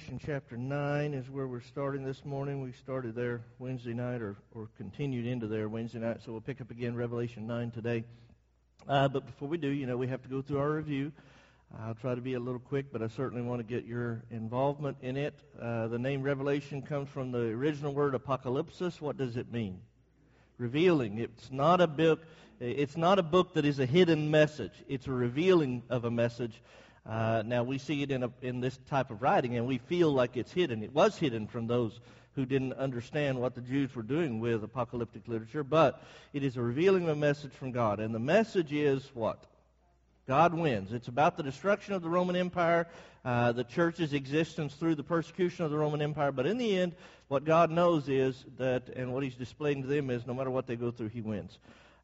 Revelation chapter 9 is where we're starting this morning. We started there Wednesday night or, or continued into there Wednesday night, so we'll pick up again Revelation 9 today. Uh, but before we do, you know, we have to go through our review. I'll try to be a little quick, but I certainly want to get your involvement in it. Uh, the name Revelation comes from the original word apocalypsis. What does it mean? Revealing. It's not a book. It's not a book that is a hidden message. It's a revealing of a message uh, now, we see it in, a, in this type of writing, and we feel like it's hidden. It was hidden from those who didn't understand what the Jews were doing with apocalyptic literature, but it is a revealing of a message from God. And the message is what? God wins. It's about the destruction of the Roman Empire, uh, the church's existence through the persecution of the Roman Empire. But in the end, what God knows is that, and what He's displaying to them is no matter what they go through, He wins.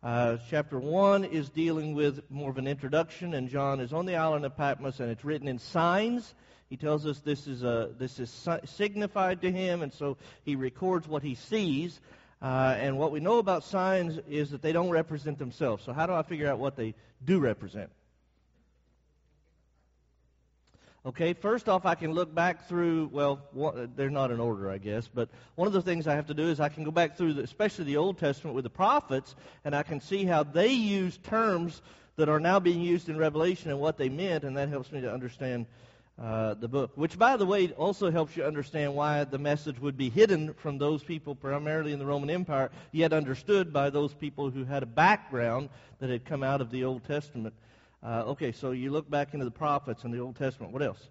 Uh, chapter 1 is dealing with more of an introduction, and John is on the island of Patmos, and it's written in signs. He tells us this is, a, this is signified to him, and so he records what he sees. Uh, and what we know about signs is that they don't represent themselves. So, how do I figure out what they do represent? Okay, first off, I can look back through, well, they're not in order, I guess, but one of the things I have to do is I can go back through, the, especially the Old Testament with the prophets, and I can see how they use terms that are now being used in Revelation and what they meant, and that helps me to understand uh, the book. Which, by the way, also helps you understand why the message would be hidden from those people, primarily in the Roman Empire, yet understood by those people who had a background that had come out of the Old Testament. Uh, okay, so you look back into the prophets in the Old Testament. What else?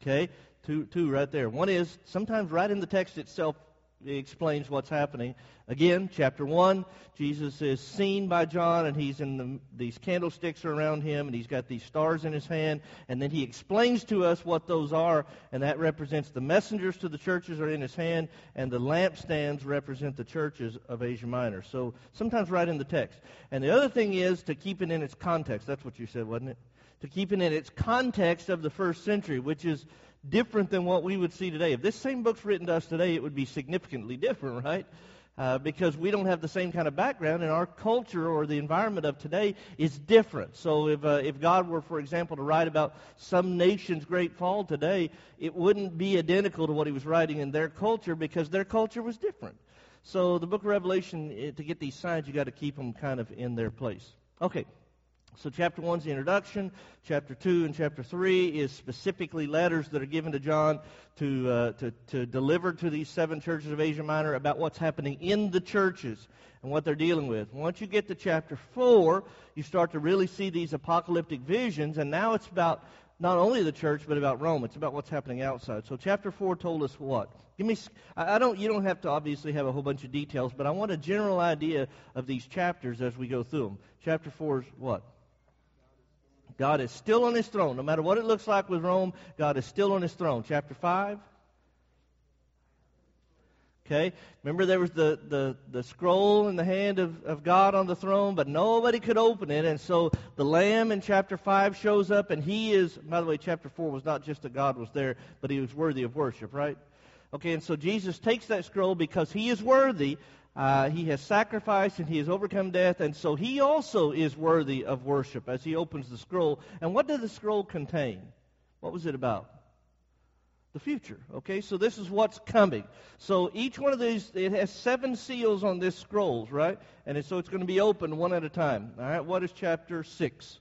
Okay, two, two right there. One is sometimes right in the text itself explains what's happening. Again, chapter 1, Jesus is seen by John, and he's in the, these candlesticks are around him, and he's got these stars in his hand, and then he explains to us what those are, and that represents the messengers to the churches are in his hand, and the lampstands represent the churches of Asia Minor. So sometimes right in the text. And the other thing is to keep it in its context. That's what you said, wasn't it? To keep it in its context of the first century, which is different than what we would see today. If this same book's written to us today, it would be significantly different, right? Uh, because we don't have the same kind of background, and our culture or the environment of today is different. So, if uh, if God were, for example, to write about some nation's great fall today, it wouldn't be identical to what He was writing in their culture because their culture was different. So, the Book of Revelation, eh, to get these signs, you got to keep them kind of in their place. Okay, so, chapter 1 is the introduction. Chapter 2 and chapter 3 is specifically letters that are given to John to, uh, to, to deliver to these seven churches of Asia Minor about what's happening in the churches and what they're dealing with. Once you get to chapter 4, you start to really see these apocalyptic visions, and now it's about not only the church, but about Rome. It's about what's happening outside. So, chapter 4 told us what? Give me, I don't, you don't have to obviously have a whole bunch of details, but I want a general idea of these chapters as we go through them. Chapter 4 is what? God is still on his throne. No matter what it looks like with Rome, God is still on his throne. Chapter 5. Okay? Remember there was the, the, the scroll in the hand of, of God on the throne, but nobody could open it. And so the Lamb in chapter 5 shows up, and he is, by the way, chapter 4 was not just that God was there, but he was worthy of worship, right? Okay, and so Jesus takes that scroll because he is worthy, uh, he has sacrificed and he has overcome death, and so he also is worthy of worship as he opens the scroll. And what did the scroll contain? What was it about? The future. Okay, so this is what's coming. So each one of these, it has seven seals on this scrolls, right? And so it's going to be opened one at a time. All right, what is chapter 6?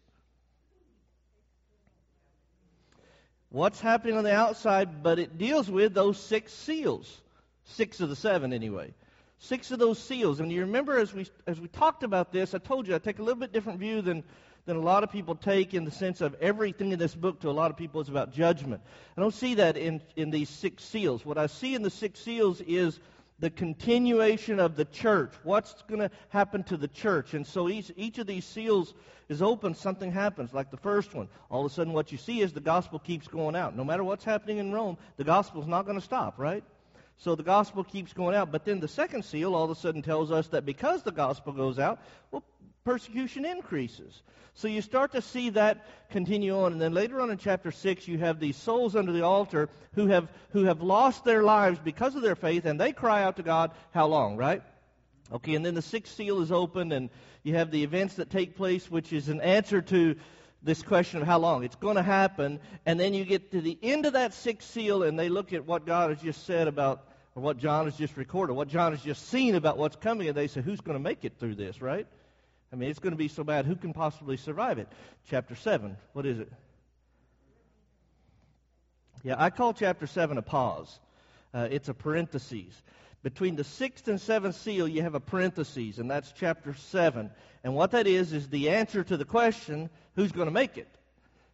What's happening on the outside, but it deals with those six seals. Six of the seven, anyway six of those seals. And you remember as we, as we talked about this, I told you I take a little bit different view than, than a lot of people take in the sense of everything in this book to a lot of people is about judgment. I don't see that in, in these six seals. What I see in the six seals is the continuation of the church. What's going to happen to the church? And so each, each of these seals is open, something happens, like the first one. All of a sudden, what you see is the gospel keeps going out. No matter what's happening in Rome, the gospel's not going to stop, right? So the gospel keeps going out. But then the second seal all of a sudden tells us that because the gospel goes out, well, persecution increases. So you start to see that continue on. And then later on in chapter 6, you have these souls under the altar who have, who have lost their lives because of their faith, and they cry out to God, how long, right? Okay, and then the sixth seal is opened, and you have the events that take place, which is an answer to this question of how long. It's going to happen. And then you get to the end of that sixth seal, and they look at what God has just said about, or what John has just recorded, what John has just seen about what's coming, and they say, who's going to make it through this, right? I mean, it's going to be so bad. Who can possibly survive it? Chapter 7. What is it? Yeah, I call chapter 7 a pause. Uh, it's a parenthesis. Between the sixth and seventh seal, you have a parenthesis, and that's chapter 7. And what that is, is the answer to the question who's going to make it?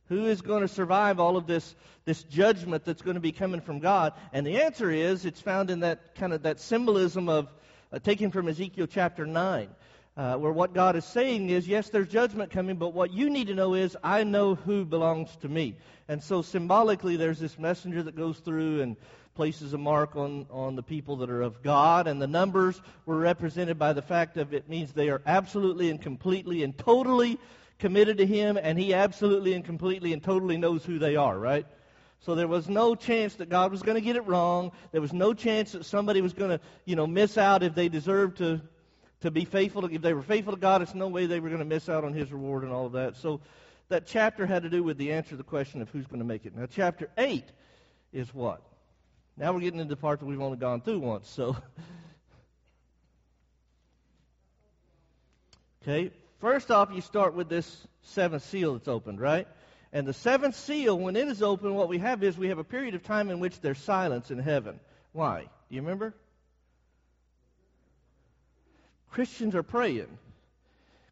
Who is going to survive all of this, this judgment that's going to be coming from God? And the answer is, it's found in that kind of that symbolism of uh, taken from Ezekiel chapter 9. Uh, where what God is saying is, yes, there's judgment coming, but what you need to know is, I know who belongs to me. And so symbolically, there's this messenger that goes through and places a mark on, on the people that are of God, and the numbers were represented by the fact of it means they are absolutely and completely and totally committed to Him, and He absolutely and completely and totally knows who they are, right? So there was no chance that God was going to get it wrong. There was no chance that somebody was going to, you know, miss out if they deserved to, to be faithful. If they were faithful to God, it's no way they were going to miss out on His reward and all of that. So that chapter had to do with the answer to the question of who's going to make it. Now, chapter 8 is what? Now we're getting into the part that we've only gone through once. So, okay. First off, you start with this seventh seal that's opened, right? And the seventh seal, when it is open, what we have is we have a period of time in which there's silence in heaven. Why? Do you remember? Christians are praying.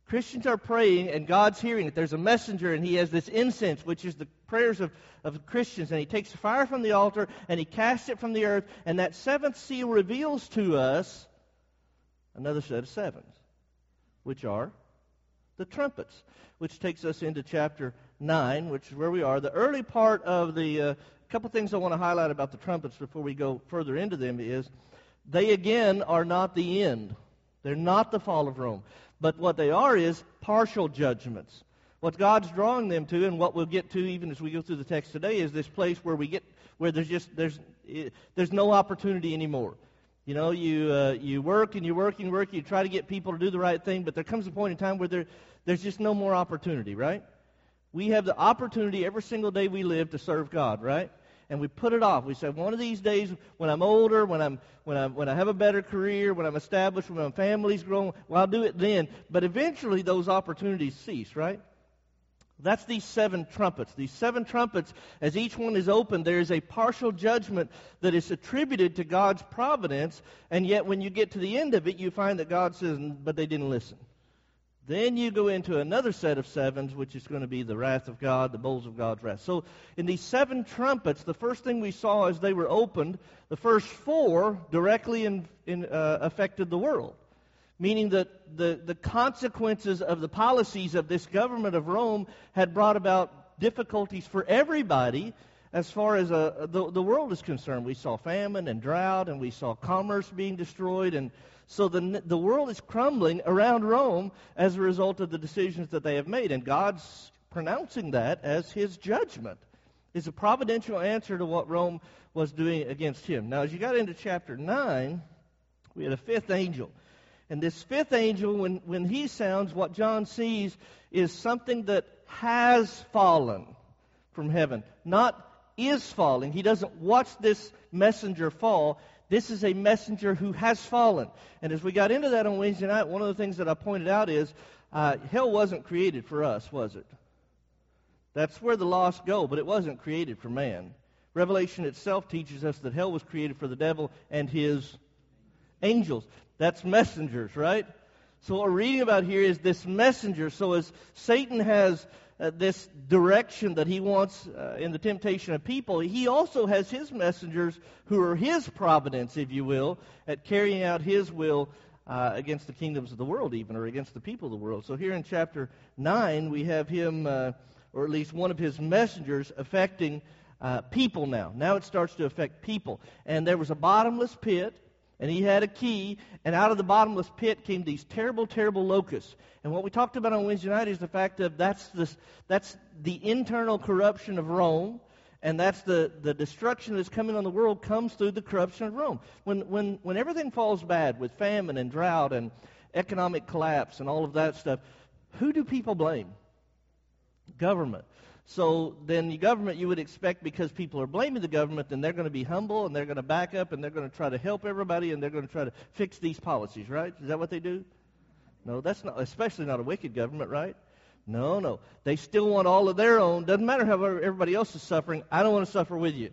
Christians are praying and God's hearing it. There's a messenger and he has this incense, which is the prayers of, of Christians. And he takes fire from the altar and he casts it from the earth. And that seventh seal reveals to us another set of sevens, which are the trumpets, which takes us into chapter 9, which is where we are. The early part of the uh, couple things I want to highlight about the trumpets before we go further into them is they again are not the end. They're not the fall of Rome. But what they are is partial judgments. What God's drawing them to, and what we'll get to even as we go through the text today, is this place where we get where there's just there's there's no opportunity anymore. You know, you uh, you work and you work and work. You try to get people to do the right thing, but there comes a point in time where there there's just no more opportunity, right? We have the opportunity every single day we live to serve God, right? and we put it off. We say, one of these days, when I'm older, when I'm when I when I have a better career, when I'm established, when my family's grown, well, I'll do it then. But eventually, those opportunities cease, right? That's these seven trumpets. These seven trumpets, as each one is opened, there is a partial judgment that is attributed to God's providence, and yet when you get to the end of it, you find that God says, but they didn't listen. Then you go into another set of sevens, which is going to be the wrath of God, the bowls of God's wrath. So, in these seven trumpets, the first thing we saw as they were opened, the first four directly in, in, uh, affected the world. Meaning that the, the consequences of the policies of this government of Rome had brought about difficulties for everybody as far as uh, the, the world is concerned. We saw famine and drought, and we saw commerce being destroyed, and so the, the world is crumbling around Rome as a result of the decisions that they have made. And God's pronouncing that as his judgment. Is a providential answer to what Rome was doing against him. Now, as you got into chapter 9, we had a fifth angel. And this fifth angel, when, when he sounds, what John sees is something that has fallen from heaven, not is falling. He doesn't watch this messenger fall. This is a messenger who has fallen. And as we got into that on Wednesday night, one of the things that I pointed out is uh, hell wasn't created for us, was it? That's where the lost go, but it wasn't created for man. Revelation itself teaches us that hell was created for the devil and his angels. That's messengers, right? So what we're reading about here is this messenger. So as Satan has uh, this direction that he wants uh, in the temptation of people, he also has his messengers who are his providence, if you will, at carrying out his will uh, against the kingdoms of the world, even, or against the people of the world. So here in chapter 9, we have him, uh, or at least one of his messengers, affecting uh, people now. Now it starts to affect people. And there was a bottomless pit and he had a key, and out of the bottomless pit came these terrible, terrible locusts. And what we talked about on Wednesday night is the fact that that's, this, that's the internal corruption of Rome, and that's the, the destruction that's coming on the world comes through the corruption of Rome. When, when, when everything falls bad with famine and drought and economic collapse and all of that stuff, who do people blame? government. So then the government you would expect because people are blaming the government, then they're going to be humble and they're going to back up and they're going to try to help everybody and they're going to try to fix these policies, right? Is that what they do? No, that's not, especially not a wicked government, right? No, no. They still want all of their own. Doesn't matter how everybody else is suffering. I don't want to suffer with you.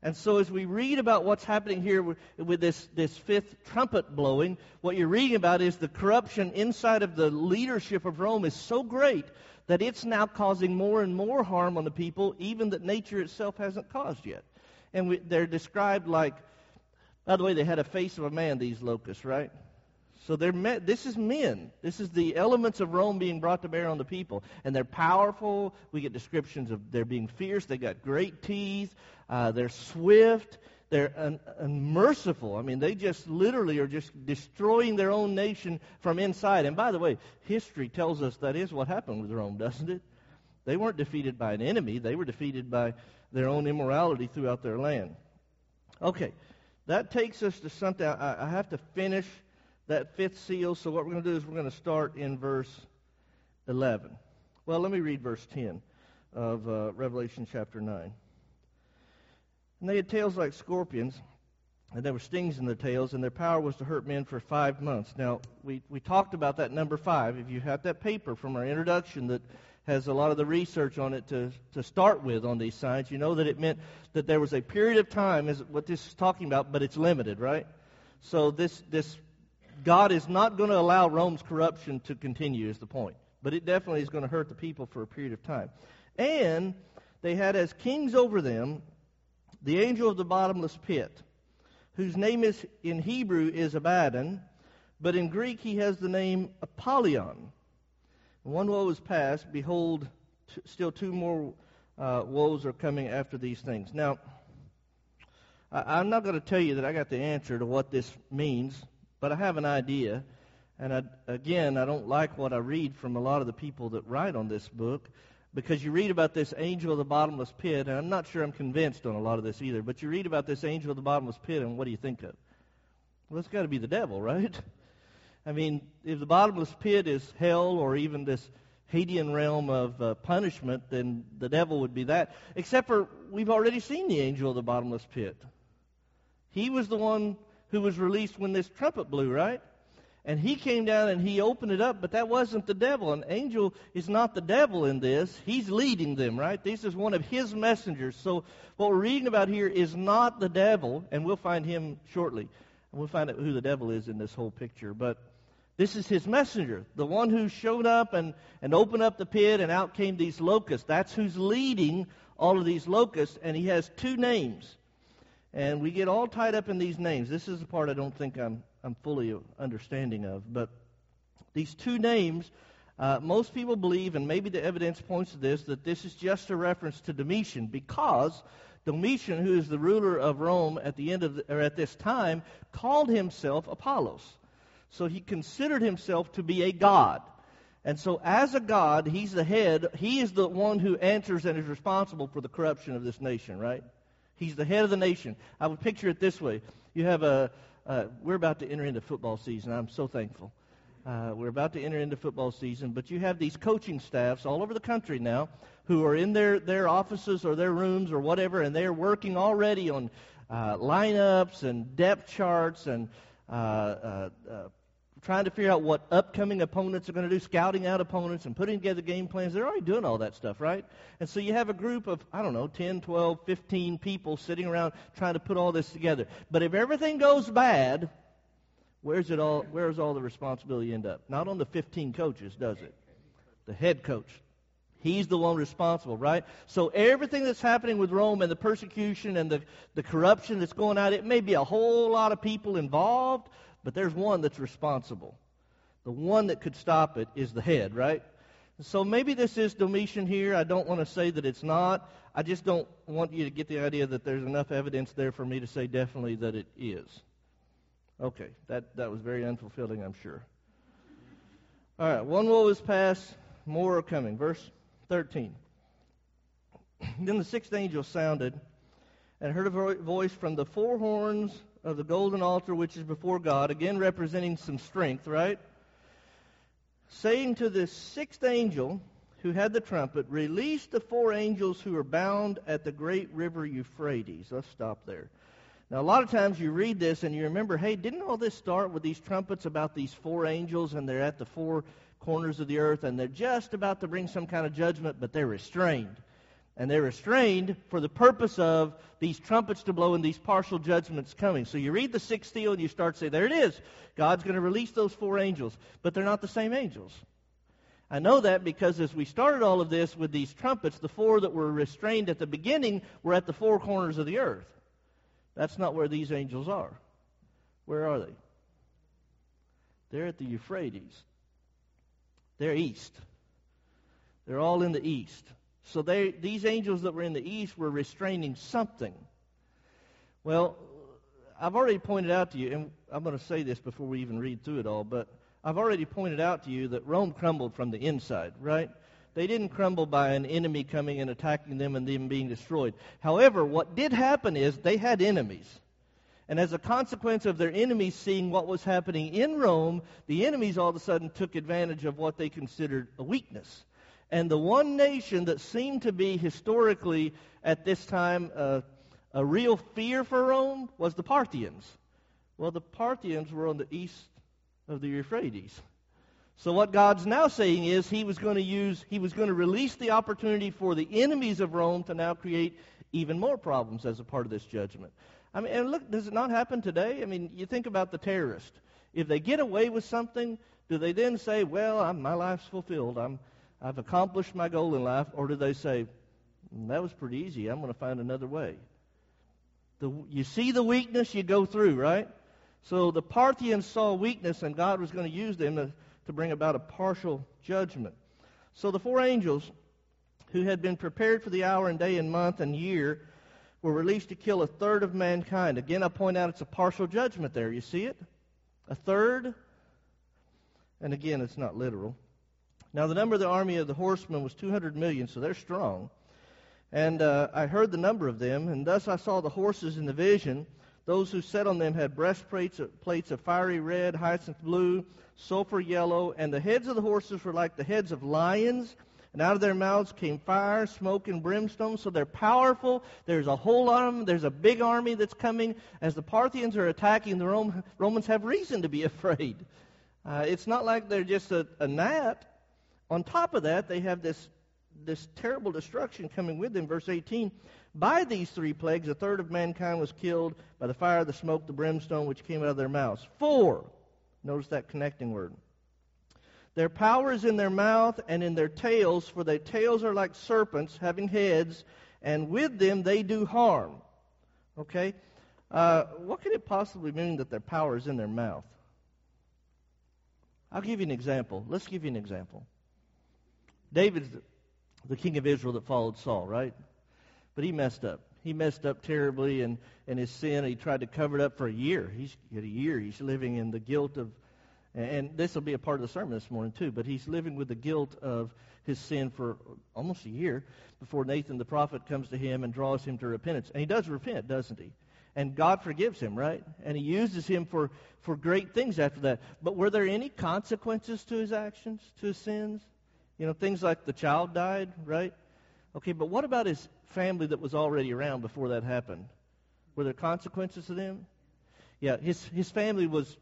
And so, as we read about what's happening here with, this, this fifth trumpet blowing, what you're reading about is the corruption inside of the leadership of Rome is so great that it's now causing more and more harm on the people, even that nature itself hasn't caused yet. And we, they're described like, by the way, they had a face of a man, these locusts, right? So they're me- this is men. This is the elements of Rome being brought to bear on the people. And they're powerful. We get descriptions of they're being fierce. They got great teeth. Uh, they're swift. They're un- unmerciful. I mean, they just literally are just destroying their own nation from inside. And by the way, history tells us that is what happened with Rome, doesn't it? They weren't defeated by an enemy. They were defeated by their own immorality throughout their land. Okay, that takes us to something. I, I have to finish that fifth seal. So what we're going to do is we're going to start in verse 11. Well, let me read verse 10 of uh, Revelation chapter 9. And they had tails like scorpions, and there were stings in their tails, and their power was to hurt men for five months. Now, we, we talked about that number five. If you have that paper from our introduction that has a lot of the research on it to, to start with on these signs, you know that it meant that there was a period of time, is what this is talking about, but it's limited, right? So this, this God is not going to allow Rome's corruption to continue, is the point. But it definitely is going to hurt the people for a period of time. And they had as kings over them the angel of the bottomless pit, whose name is in Hebrew is Abaddon, but in Greek he has the name Apollyon. One woe is past. Behold, t- still two more uh, woes are coming after these things. Now, I- I'm not going to tell you that I got the answer to what this means but I have an idea. And I, again, I don't like what I read from a lot of the people that write on this book because you read about this angel of the bottomless pit, and I'm not sure I'm convinced on a lot of this either, but you read about this angel of the bottomless pit, and what do you think of? Well, it's got to be the devil, right? I mean, if the bottomless pit is hell or even this Hadean realm of uh, punishment, then the devil would be that. Except for we've already seen the angel of the bottomless pit. He was the one who was released when this trumpet blew, right? And he came down and he opened it up, but that wasn't the devil. An angel is not the devil in this. He's leading them, right? This is one of his messengers. So what we're reading about here is not the devil, and we'll find him shortly. And we'll find out who the devil is in this whole picture. But this is his messenger, the one who showed up and, and opened up the pit, and out came these locusts. That's who's leading all of these locusts, and he has two names. And we get all tied up in these names. This is the part I don't think I'm, I'm fully understanding of. But these two names, uh, most people believe, and maybe the evidence points to this, that this is just a reference to Domitian because Domitian, who is the ruler of Rome at the end of the, or at this time, called himself Apollos. So he considered himself to be a god. And so, as a God, he's the head. He is the one who answers and is responsible for the corruption of this nation, right? He's the head of the nation. I would picture it this way. You have a, uh, we're about to enter into football season. I'm so thankful. Uh, we're about to enter into football season, but you have these coaching staffs all over the country now who are in their, their offices or their rooms or whatever, and they're working already on uh, lineups and depth charts and uh, uh, uh trying to figure out what upcoming opponents are going to do, scouting out opponents and putting together game plans. They're already doing all that stuff, right? And so you have a group of, I don't know, 10, 12, 15 people sitting around trying to put all this together. But if everything goes bad, where's it all where's all the responsibility end up? Not on the 15 coaches, does it? The head coach. He's the one responsible, right? So everything that's happening with Rome and the persecution and the, the corruption that's going on, it may be a whole lot of people involved, but there's one that's responsible. The one that could stop it is the head, right? So maybe this is Domitian here. I don't want to say that it's not. I just don't want you to get the idea that there's enough evidence there for me to say definitely that it is. Okay, that, that was very unfulfilling, I'm sure. All right, one woe is past, more are coming. Verse 13. then the sixth angel sounded and heard a voice from the four horns of the golden altar which is before God, again representing some strength, right? Saying to the sixth angel who had the trumpet, Release the four angels who are bound at the great river Euphrates. Let's stop there. Now, a lot of times you read this and you remember, hey, didn't all this start with these trumpets about these four angels and they're at the four corners of the earth and they're just about to bring some kind of judgment, but they're restrained. And they're restrained for the purpose of these trumpets to blow and these partial judgments coming. So you read the sixth seal and you start to say, there it is. God's going to release those four angels. But they're not the same angels. I know that because as we started all of this with these trumpets, the four that were restrained at the beginning were at the four corners of the earth. That's not where these angels are. Where are they? They're at the Euphrates. They're east. They're all in the east. So they, these angels that were in the east were restraining something. Well, I've already pointed out to you, and I'm going to say this before we even read through it all, but I've already pointed out to you that Rome crumbled from the inside, right? They didn't crumble by an enemy coming and attacking them and them being destroyed. However, what did happen is they had enemies. And as a consequence of their enemies seeing what was happening in Rome, the enemies all of a sudden took advantage of what they considered a weakness. And the one nation that seemed to be historically at this time uh, a real fear for Rome was the Parthians. Well, the Parthians were on the east of the Euphrates. So what God's now saying is he was going to use he was going to release the opportunity for the enemies of Rome to now create even more problems as a part of this judgment. I mean, and look, does it not happen today? I mean, you think about the terrorist. If they get away with something, do they then say, "Well, I'm, my life's fulfilled. I'm I've accomplished my goal in life," or do they say, mm, "That was pretty easy. I'm going to find another way." The, you see the weakness, you go through, right? So the Parthians saw weakness, and God was going to use them to to bring about a partial judgment. So the four angels who had been prepared for the hour and day and month and year were released to kill a third of mankind. Again, I point out it's a partial judgment there. You see it? A third. And again, it's not literal. Now, the number of the army of the horsemen was 200 million, so they're strong. And uh, I heard the number of them, and thus I saw the horses in the vision. Those who sat on them had breastplates plates of fiery red, hyacinth blue, sulfur yellow, and the heads of the horses were like the heads of lions, and out of their mouths came fire, smoke, and brimstone. So they're powerful. There's a whole lot of them. There's a big army that's coming. As the Parthians are attacking, the Romans have reason to be afraid. Uh, it's not like they're just a, a gnat. On top of that, they have this this terrible destruction coming with them. Verse 18 By these three plagues, a third of mankind was killed by the fire, the smoke, the brimstone, which came out of their mouths. Four Notice that connecting word. Their power is in their mouth and in their tails, for their tails are like serpents having heads, and with them they do harm. Okay? Uh, what could it possibly mean that their power is in their mouth? I'll give you an example. Let's give you an example. David's the king of Israel that followed Saul, right? But he messed up he messed up terribly and, and his sin. He tried to cover it up for a year. He's a year. He's living in the guilt of, and this will be a part of the sermon this morning too. But he's living with the guilt of his sin for almost a year before Nathan the prophet comes to him and draws him to repentance. And he does repent, doesn't he? And God forgives him, right? And he uses him for, for great things after that. But were there any consequences to his actions, to his sins? You know, things like the child died, right? Okay, but what about his family that was already around before that happened? Were there consequences to them? Yeah, his, his family was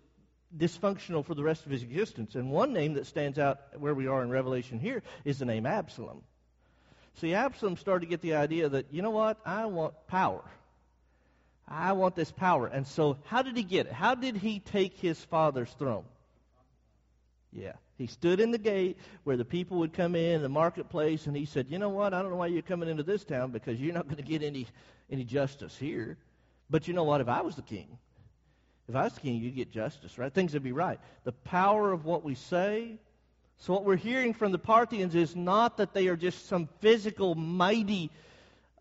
dysfunctional for the rest of his existence. And one name that stands out where we are in Revelation here is the name Absalom. See, Absalom started to get the idea that, you know what, I want power. I want this power. And so, how did he get it? How did he take his father's throne? Yeah. He stood in the gate where the people would come in, the marketplace, and he said, You know what? I don't know why you're coming into this town because you're not going to get any, any justice here. But you know what? If I was the king, if I was the king, you'd get justice, right? Things would be right. The power of what we say. So, what we're hearing from the Parthians is not that they are just some physical, mighty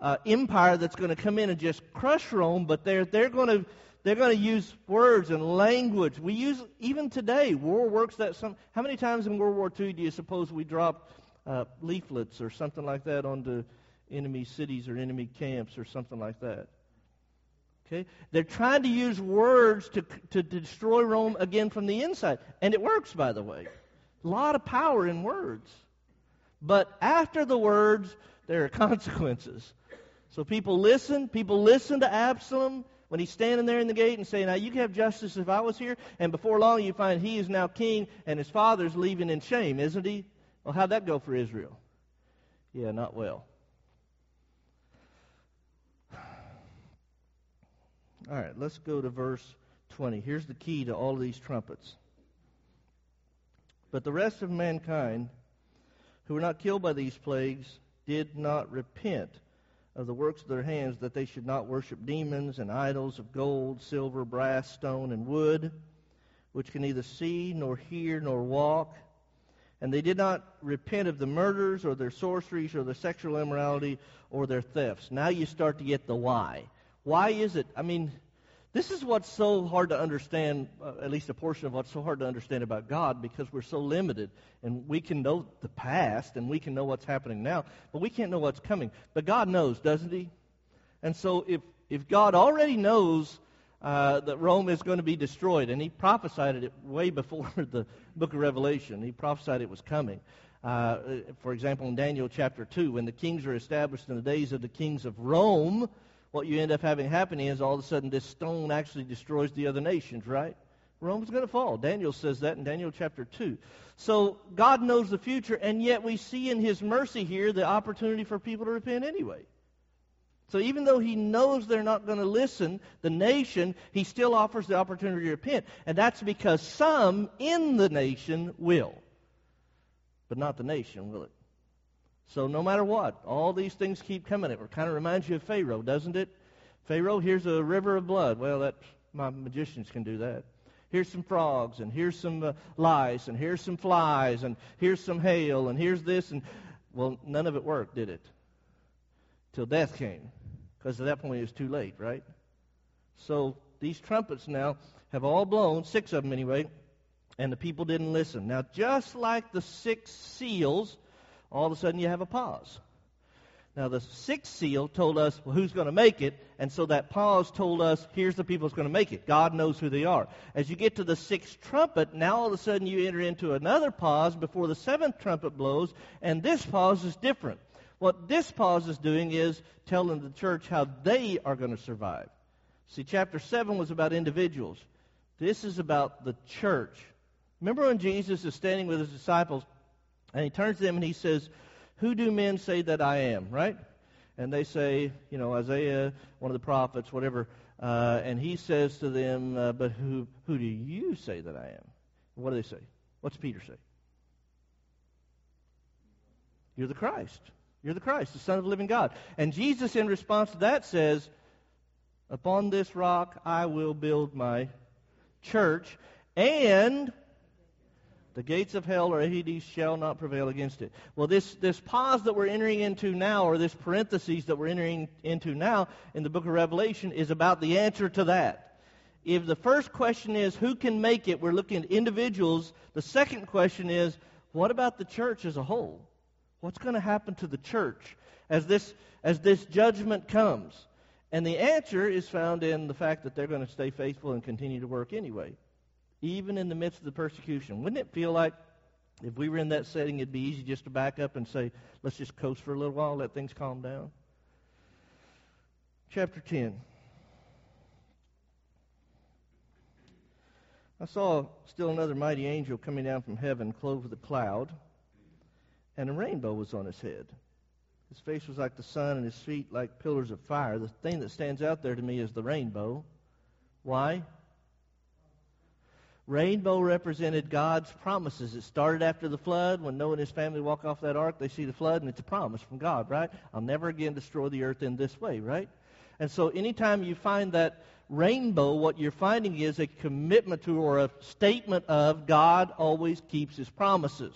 uh, empire that's going to come in and just crush Rome, but they're, they're going to they're going to use words and language. We use, even today, war works that some. How many times in World War II do you suppose we dropped uh, leaflets or something like that onto enemy cities or enemy camps or something like that? Okay? They're trying to use words to, to destroy Rome again from the inside. And it works, by the way. A lot of power in words. But after the words, there are consequences. So people listen. People listen to Absalom when he's standing there in the gate and saying, Now you can have justice if I was here. And before long, you find he is now king and his father's leaving in shame, isn't he? Well, how'd that go for Israel? Yeah, not well. All right, let's go to verse 20. Here's the key to all of these trumpets. But the rest of mankind who were not killed by these plagues did not repent of the works of their hands, that they should not worship demons and idols of gold, silver, brass, stone, and wood, which can neither see, nor hear, nor walk. And they did not repent of the murders, or their sorceries, or their sexual immorality, or their thefts. Now you start to get the why. Why is it? I mean, this is what's so hard to understand, uh, at least a portion of what's so hard to understand about God, because we're so limited. And we can know the past, and we can know what's happening now, but we can't know what's coming. But God knows, doesn't He? And so if, if God already knows uh, that Rome is going to be destroyed, and He prophesied it way before the book of Revelation, He prophesied it was coming. Uh, for example, in Daniel chapter 2, when the kings are established in the days of the kings of Rome, what you end up having happening is all of a sudden this stone actually destroys the other nations, right? Rome's going to fall. Daniel says that in Daniel chapter 2. So God knows the future, and yet we see in His mercy here the opportunity for people to repent anyway. So even though He knows they're not going to listen, the nation, He still offers the opportunity to repent. And that's because some in the nation will. But not the nation, will it? So no matter what, all these things keep coming. It kind of reminds you of Pharaoh, doesn't it? Pharaoh, here's a river of blood. Well, that my magicians can do that. Here's some frogs, and here's some uh, lice, and here's some flies, and here's some hail, and here's this, and well, none of it worked, did it? Till death came, because at that point it was too late, right? So these trumpets now have all blown, six of them anyway, and the people didn't listen. Now, just like the six seals all of a sudden you have a pause. Now, the sixth seal told us well, who's going to make it, and so that pause told us here's the people who's going to make it. God knows who they are. As you get to the sixth trumpet, now all of a sudden you enter into another pause before the seventh trumpet blows, and this pause is different. What this pause is doing is telling the church how they are going to survive. See, chapter 7 was about individuals. This is about the church. Remember when Jesus is standing with his disciples and he turns to them and he says, Who do men say that I am? Right? And they say, you know, Isaiah, one of the prophets, whatever. Uh, and he says to them, uh, But who, who do you say that I am? What do they say? What's Peter say? You're the Christ. You're the Christ, the Son of the living God. And Jesus, in response to that, says, Upon this rock I will build my church, and the gates of hell or Hades shall not prevail against it. Well, this, this pause that we're entering into now, or this parenthesis that we're entering into now in the book of Revelation, is about the answer to that. If the first question is, who can make it? We're looking at individuals. The second question is, what about the church as a whole? What's going to happen to the church as this, as this judgment comes? And the answer is found in the fact that they're going to stay faithful and continue to work anyway even in the midst of the persecution. Wouldn't it feel like if we were in that setting, it'd be easy just to back up and say, let's just coast for a little while, let things calm down? Chapter 10. I saw still another mighty angel coming down from heaven, clothed with a cloud, and a rainbow was on his head. His face was like the sun, and his feet like pillars of fire. The thing that stands out there to me is the rainbow. Why? Rainbow represented God's promises. It started after the flood. When Noah and his family walk off that ark, they see the flood, and it's a promise from God, right? I'll never again destroy the earth in this way, right? And so anytime you find that rainbow, what you're finding is a commitment to or a statement of God always keeps his promises.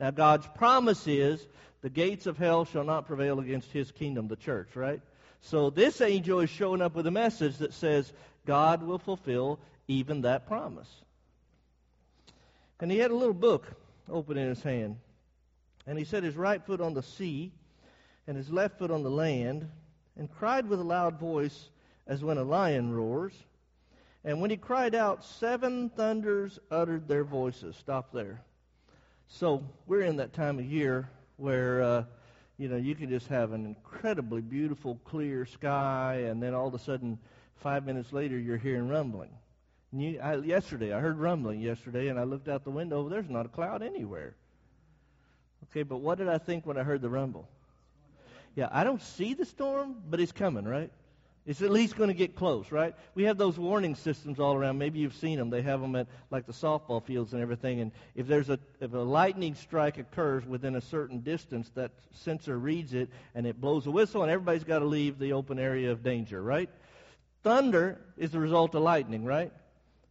Now, God's promise is the gates of hell shall not prevail against his kingdom, the church, right? So this angel is showing up with a message that says God will fulfill even that promise. And he had a little book open in his hand. And he set his right foot on the sea and his left foot on the land and cried with a loud voice as when a lion roars. And when he cried out, seven thunders uttered their voices. Stop there. So we're in that time of year where uh, you know you can just have an incredibly beautiful, clear sky, and then all of a sudden, five minutes later, you're hearing rumbling. You, I, yesterday, I heard rumbling yesterday, and I looked out the window. There's not a cloud anywhere. Okay, but what did I think when I heard the rumble? Yeah, I don't see the storm, but it's coming, right? It's at least going to get close, right? We have those warning systems all around. Maybe you've seen them. They have them at like the softball fields and everything. And if there's a if a lightning strike occurs within a certain distance, that sensor reads it and it blows a whistle, and everybody's got to leave the open area of danger, right? Thunder is the result of lightning, right?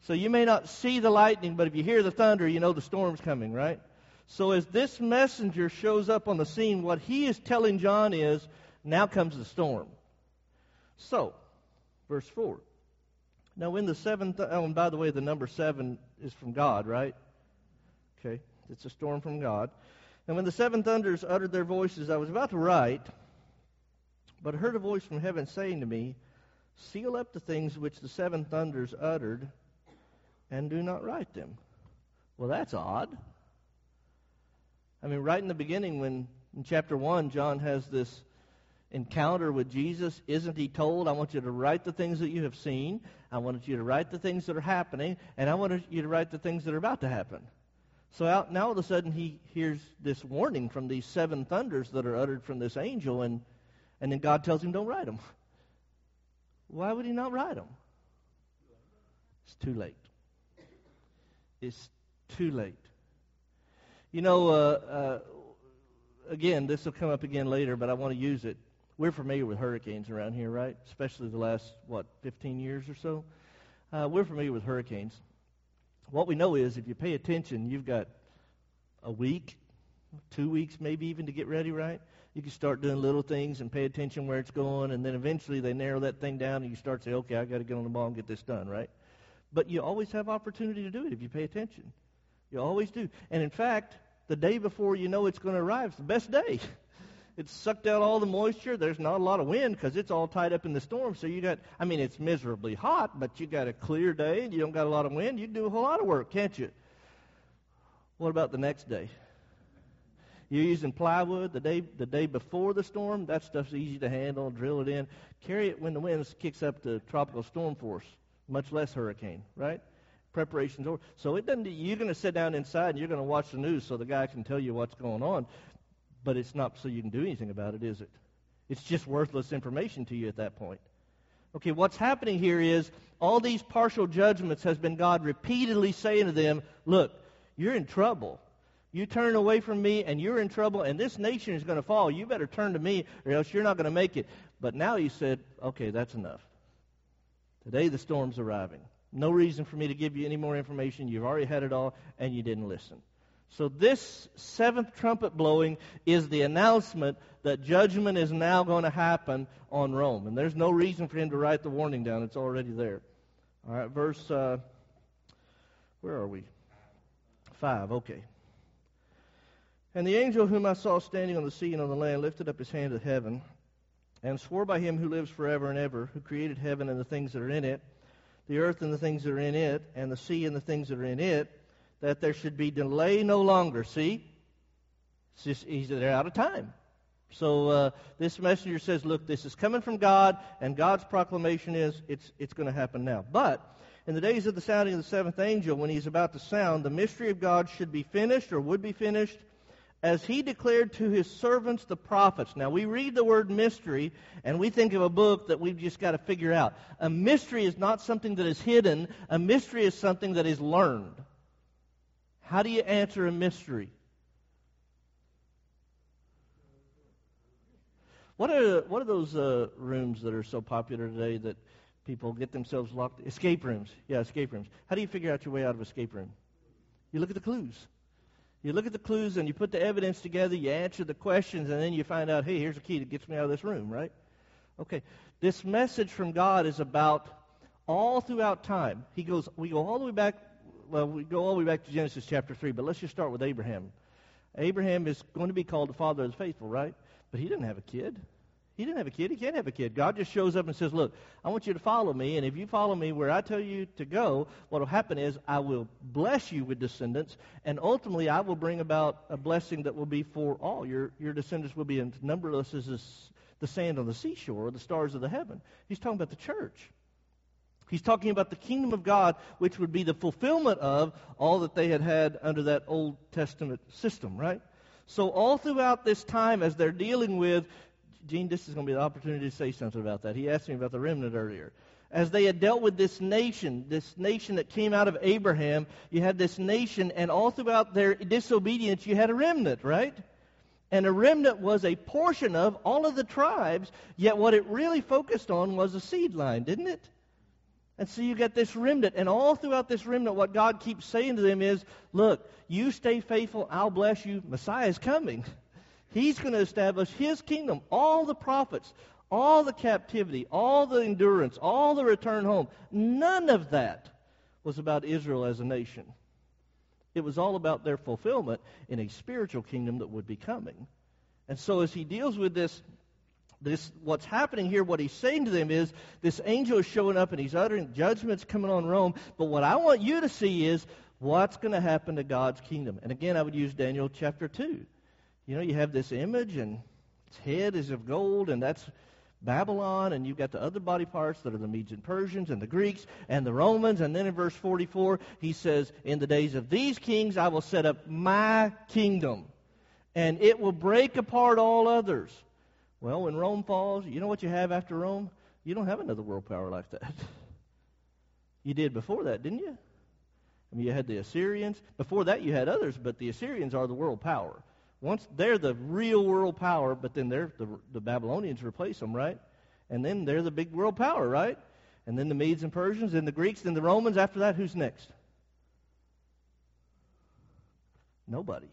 So you may not see the lightning, but if you hear the thunder, you know the storm's coming, right? So as this messenger shows up on the scene, what he is telling John is, now comes the storm. So, verse 4. Now, when the seventh, oh, and by the way, the number seven is from God, right? Okay, it's a storm from God. And when the seven thunders uttered their voices, I was about to write, but I heard a voice from heaven saying to me, Seal up the things which the seven thunders uttered, and do not write them. Well, that's odd. I mean, right in the beginning, when in chapter 1, John has this encounter with Jesus, isn't he told, I want you to write the things that you have seen, I want you to write the things that are happening, and I want you to write the things that are about to happen? So out, now all of a sudden he hears this warning from these seven thunders that are uttered from this angel, and, and then God tells him, don't write them. Why would he not write them? It's too late. It's too late. You know, uh, uh, again, this will come up again later, but I want to use it. We're familiar with hurricanes around here, right? Especially the last, what, 15 years or so? Uh, we're familiar with hurricanes. What we know is if you pay attention, you've got a week, two weeks maybe even to get ready, right? You can start doing little things and pay attention where it's going, and then eventually they narrow that thing down and you start to say, okay, I've got to get on the ball and get this done, right? But you always have opportunity to do it if you pay attention. You always do. And in fact, the day before you know it's going to arrive is the best day. it's sucked out all the moisture. There's not a lot of wind because it's all tied up in the storm. So you got, I mean, it's miserably hot, but you got a clear day and you don't got a lot of wind. You can do a whole lot of work, can't you? What about the next day? You're using plywood the day the day before the storm. That stuff's easy to handle. Drill it in. Carry it when the wind kicks up to tropical storm force, much less hurricane, right? Preparations over. So it doesn't. You're going to sit down inside and you're going to watch the news so the guy can tell you what's going on but it's not so you can do anything about it, is it? It's just worthless information to you at that point. Okay, what's happening here is all these partial judgments has been God repeatedly saying to them, look, you're in trouble. You turn away from me and you're in trouble and this nation is going to fall. You better turn to me or else you're not going to make it. But now he said, okay, that's enough. Today the storm's arriving. No reason for me to give you any more information. You've already had it all and you didn't listen. So, this seventh trumpet blowing is the announcement that judgment is now going to happen on Rome. And there's no reason for him to write the warning down, it's already there. All right, verse, uh, where are we? Five, okay. And the angel whom I saw standing on the sea and on the land lifted up his hand to heaven and swore by him who lives forever and ever, who created heaven and the things that are in it, the earth and the things that are in it, and the sea and the things that are in it that there should be delay no longer. See? Just, he's, they're out of time. So uh, this messenger says, look, this is coming from God, and God's proclamation is it's, it's going to happen now. But in the days of the sounding of the seventh angel, when he's about to sound, the mystery of God should be finished or would be finished as he declared to his servants the prophets. Now, we read the word mystery and we think of a book that we've just got to figure out. A mystery is not something that is hidden, a mystery is something that is learned. How do you answer a mystery? What are what are those uh, rooms that are so popular today that people get themselves locked? Escape rooms. Yeah, escape rooms. How do you figure out your way out of escape room? You look at the clues. You look at the clues and you put the evidence together. You answer the questions, and then you find out, hey, here's a key that gets me out of this room. Right? Okay. This message from God is about all throughout time. He goes. We go all the way back well, we go all the way back to Genesis chapter 3, but let's just start with Abraham. Abraham is going to be called the father of the faithful, right? But he didn't have a kid. He didn't have a kid. He can't have a kid. God just shows up and says, Look, I want you to follow me, and if you follow me where I tell you to go, what will happen is I will bless you with descendants, and ultimately I will bring about a blessing that will be for all. Your, your descendants will be as numberless as the sand on the seashore or the stars of the heaven. He's talking about the church. He's talking about the kingdom of God, which would be the fulfillment of all that they had had under that Old Testament system, right? So, all throughout this time, as they're dealing with Gene, this is going to be the opportunity to say something about that. He asked me about the remnant earlier. As they had dealt with this nation, this nation that came out of Abraham, you had this nation, and all throughout their disobedience, you had a remnant, right? And a remnant was a portion of all of the tribes, yet what it really focused on was a seed line, didn't it? And so you get this remnant, and all throughout this remnant, what God keeps saying to them is, look, you stay faithful, I'll bless you, Messiah is coming. He's going to establish his kingdom. All the prophets, all the captivity, all the endurance, all the return home, none of that was about Israel as a nation. It was all about their fulfillment in a spiritual kingdom that would be coming. And so as he deals with this this what's happening here what he's saying to them is this angel is showing up and he's uttering judgments coming on rome but what i want you to see is what's going to happen to god's kingdom and again i would use daniel chapter 2 you know, you have this image, and its head is of gold, and that's Babylon, and you've got the other body parts that are the Medes and Persians, and the Greeks, and the Romans. And then in verse 44, he says, In the days of these kings, I will set up my kingdom, and it will break apart all others. Well, when Rome falls, you know what you have after Rome? You don't have another world power like that. You did before that, didn't you? I mean, you had the Assyrians. Before that, you had others, but the Assyrians are the world power. Once they're the real world power, but then they're the, the Babylonians replace them, right? And then they're the big world power, right? And then the Medes and Persians, then the Greeks, then the Romans. After that, who's next? Nobody.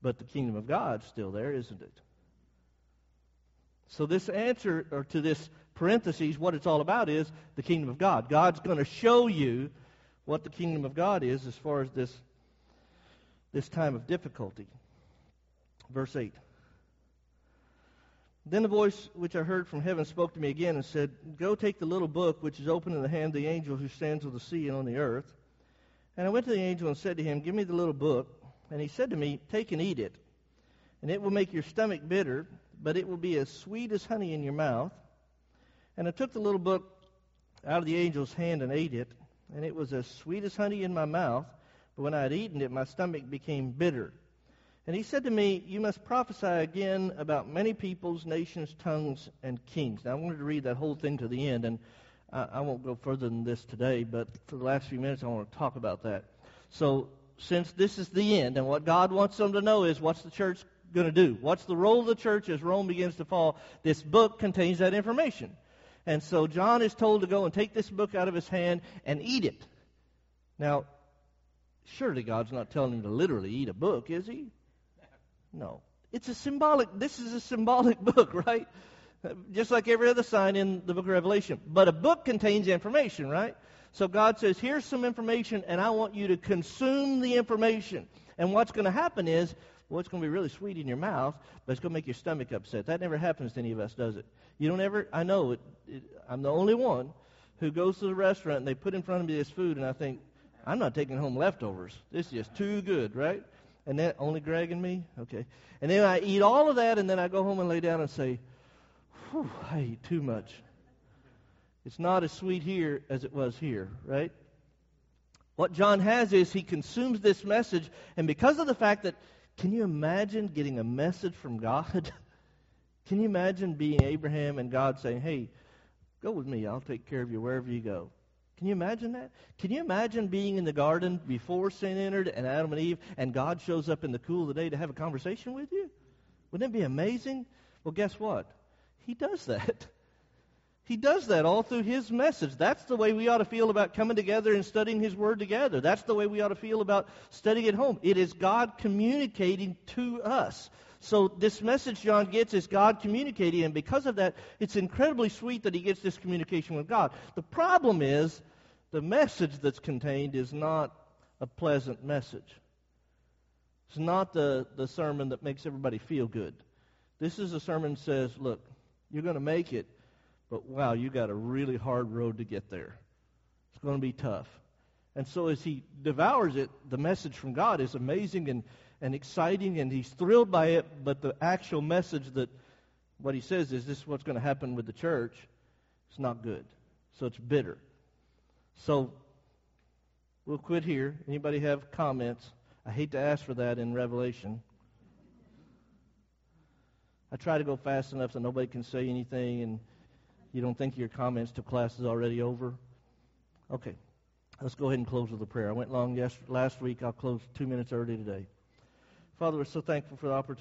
But the kingdom of God's still there, isn't it? So this answer, or to this parentheses, what it's all about is the kingdom of God. God's going to show you what the kingdom of God is as far as this, this time of difficulty. Verse 8. Then the voice which I heard from heaven spoke to me again and said, Go take the little book which is open in the hand of the angel who stands on the sea and on the earth. And I went to the angel and said to him, Give me the little book. And he said to me, Take and eat it. And it will make your stomach bitter, but it will be as sweet as honey in your mouth. And I took the little book out of the angel's hand and ate it. And it was as sweet as honey in my mouth. But when I had eaten it, my stomach became bitter. And he said to me, You must prophesy again about many peoples, nations, tongues, and kings. Now, I wanted to read that whole thing to the end, and I, I won't go further than this today, but for the last few minutes, I want to talk about that. So, since this is the end, and what God wants them to know is what's the church going to do? What's the role of the church as Rome begins to fall? This book contains that information. And so, John is told to go and take this book out of his hand and eat it. Now, surely God's not telling him to literally eat a book, is he? No. It's a symbolic, this is a symbolic book, right? Just like every other sign in the book of Revelation. But a book contains information, right? So God says, here's some information, and I want you to consume the information. And what's going to happen is, well, it's going to be really sweet in your mouth, but it's going to make your stomach upset. That never happens to any of us, does it? You don't ever, I know, it, it, I'm the only one who goes to the restaurant and they put in front of me this food, and I think, I'm not taking home leftovers. This is just too good, right? And then only Greg and me? Okay. And then I eat all of that, and then I go home and lay down and say, Whew, I eat too much. It's not as sweet here as it was here, right? What John has is he consumes this message, and because of the fact that, can you imagine getting a message from God? can you imagine being Abraham and God saying, hey, go with me, I'll take care of you wherever you go? Can you imagine that? Can you imagine being in the garden before sin entered and Adam and Eve, and God shows up in the cool of the day to have a conversation with you? Wouldn't it be amazing? Well, guess what? He does that. He does that all through his message. That's the way we ought to feel about coming together and studying his word together. That's the way we ought to feel about studying at home. It is God communicating to us. So this message John gets is God communicating, and because of that, it's incredibly sweet that he gets this communication with God. The problem is the message that's contained is not a pleasant message. It's not the, the sermon that makes everybody feel good. This is a sermon that says, look, you're going to make it, but wow, you got a really hard road to get there. It's going to be tough. And so as he devours it, the message from God is amazing and, and exciting, and he's thrilled by it, but the actual message that what he says is this is what's going to happen with the church, it's not good. So it's bitter. So we'll quit here. Anybody have comments? I hate to ask for that in Revelation. I try to go fast enough so nobody can say anything and you don't think your comments to class is already over. Okay. Let's go ahead and close with a prayer. I went long yes, last week. I'll close two minutes early today. Father, we're so thankful for the opportunity.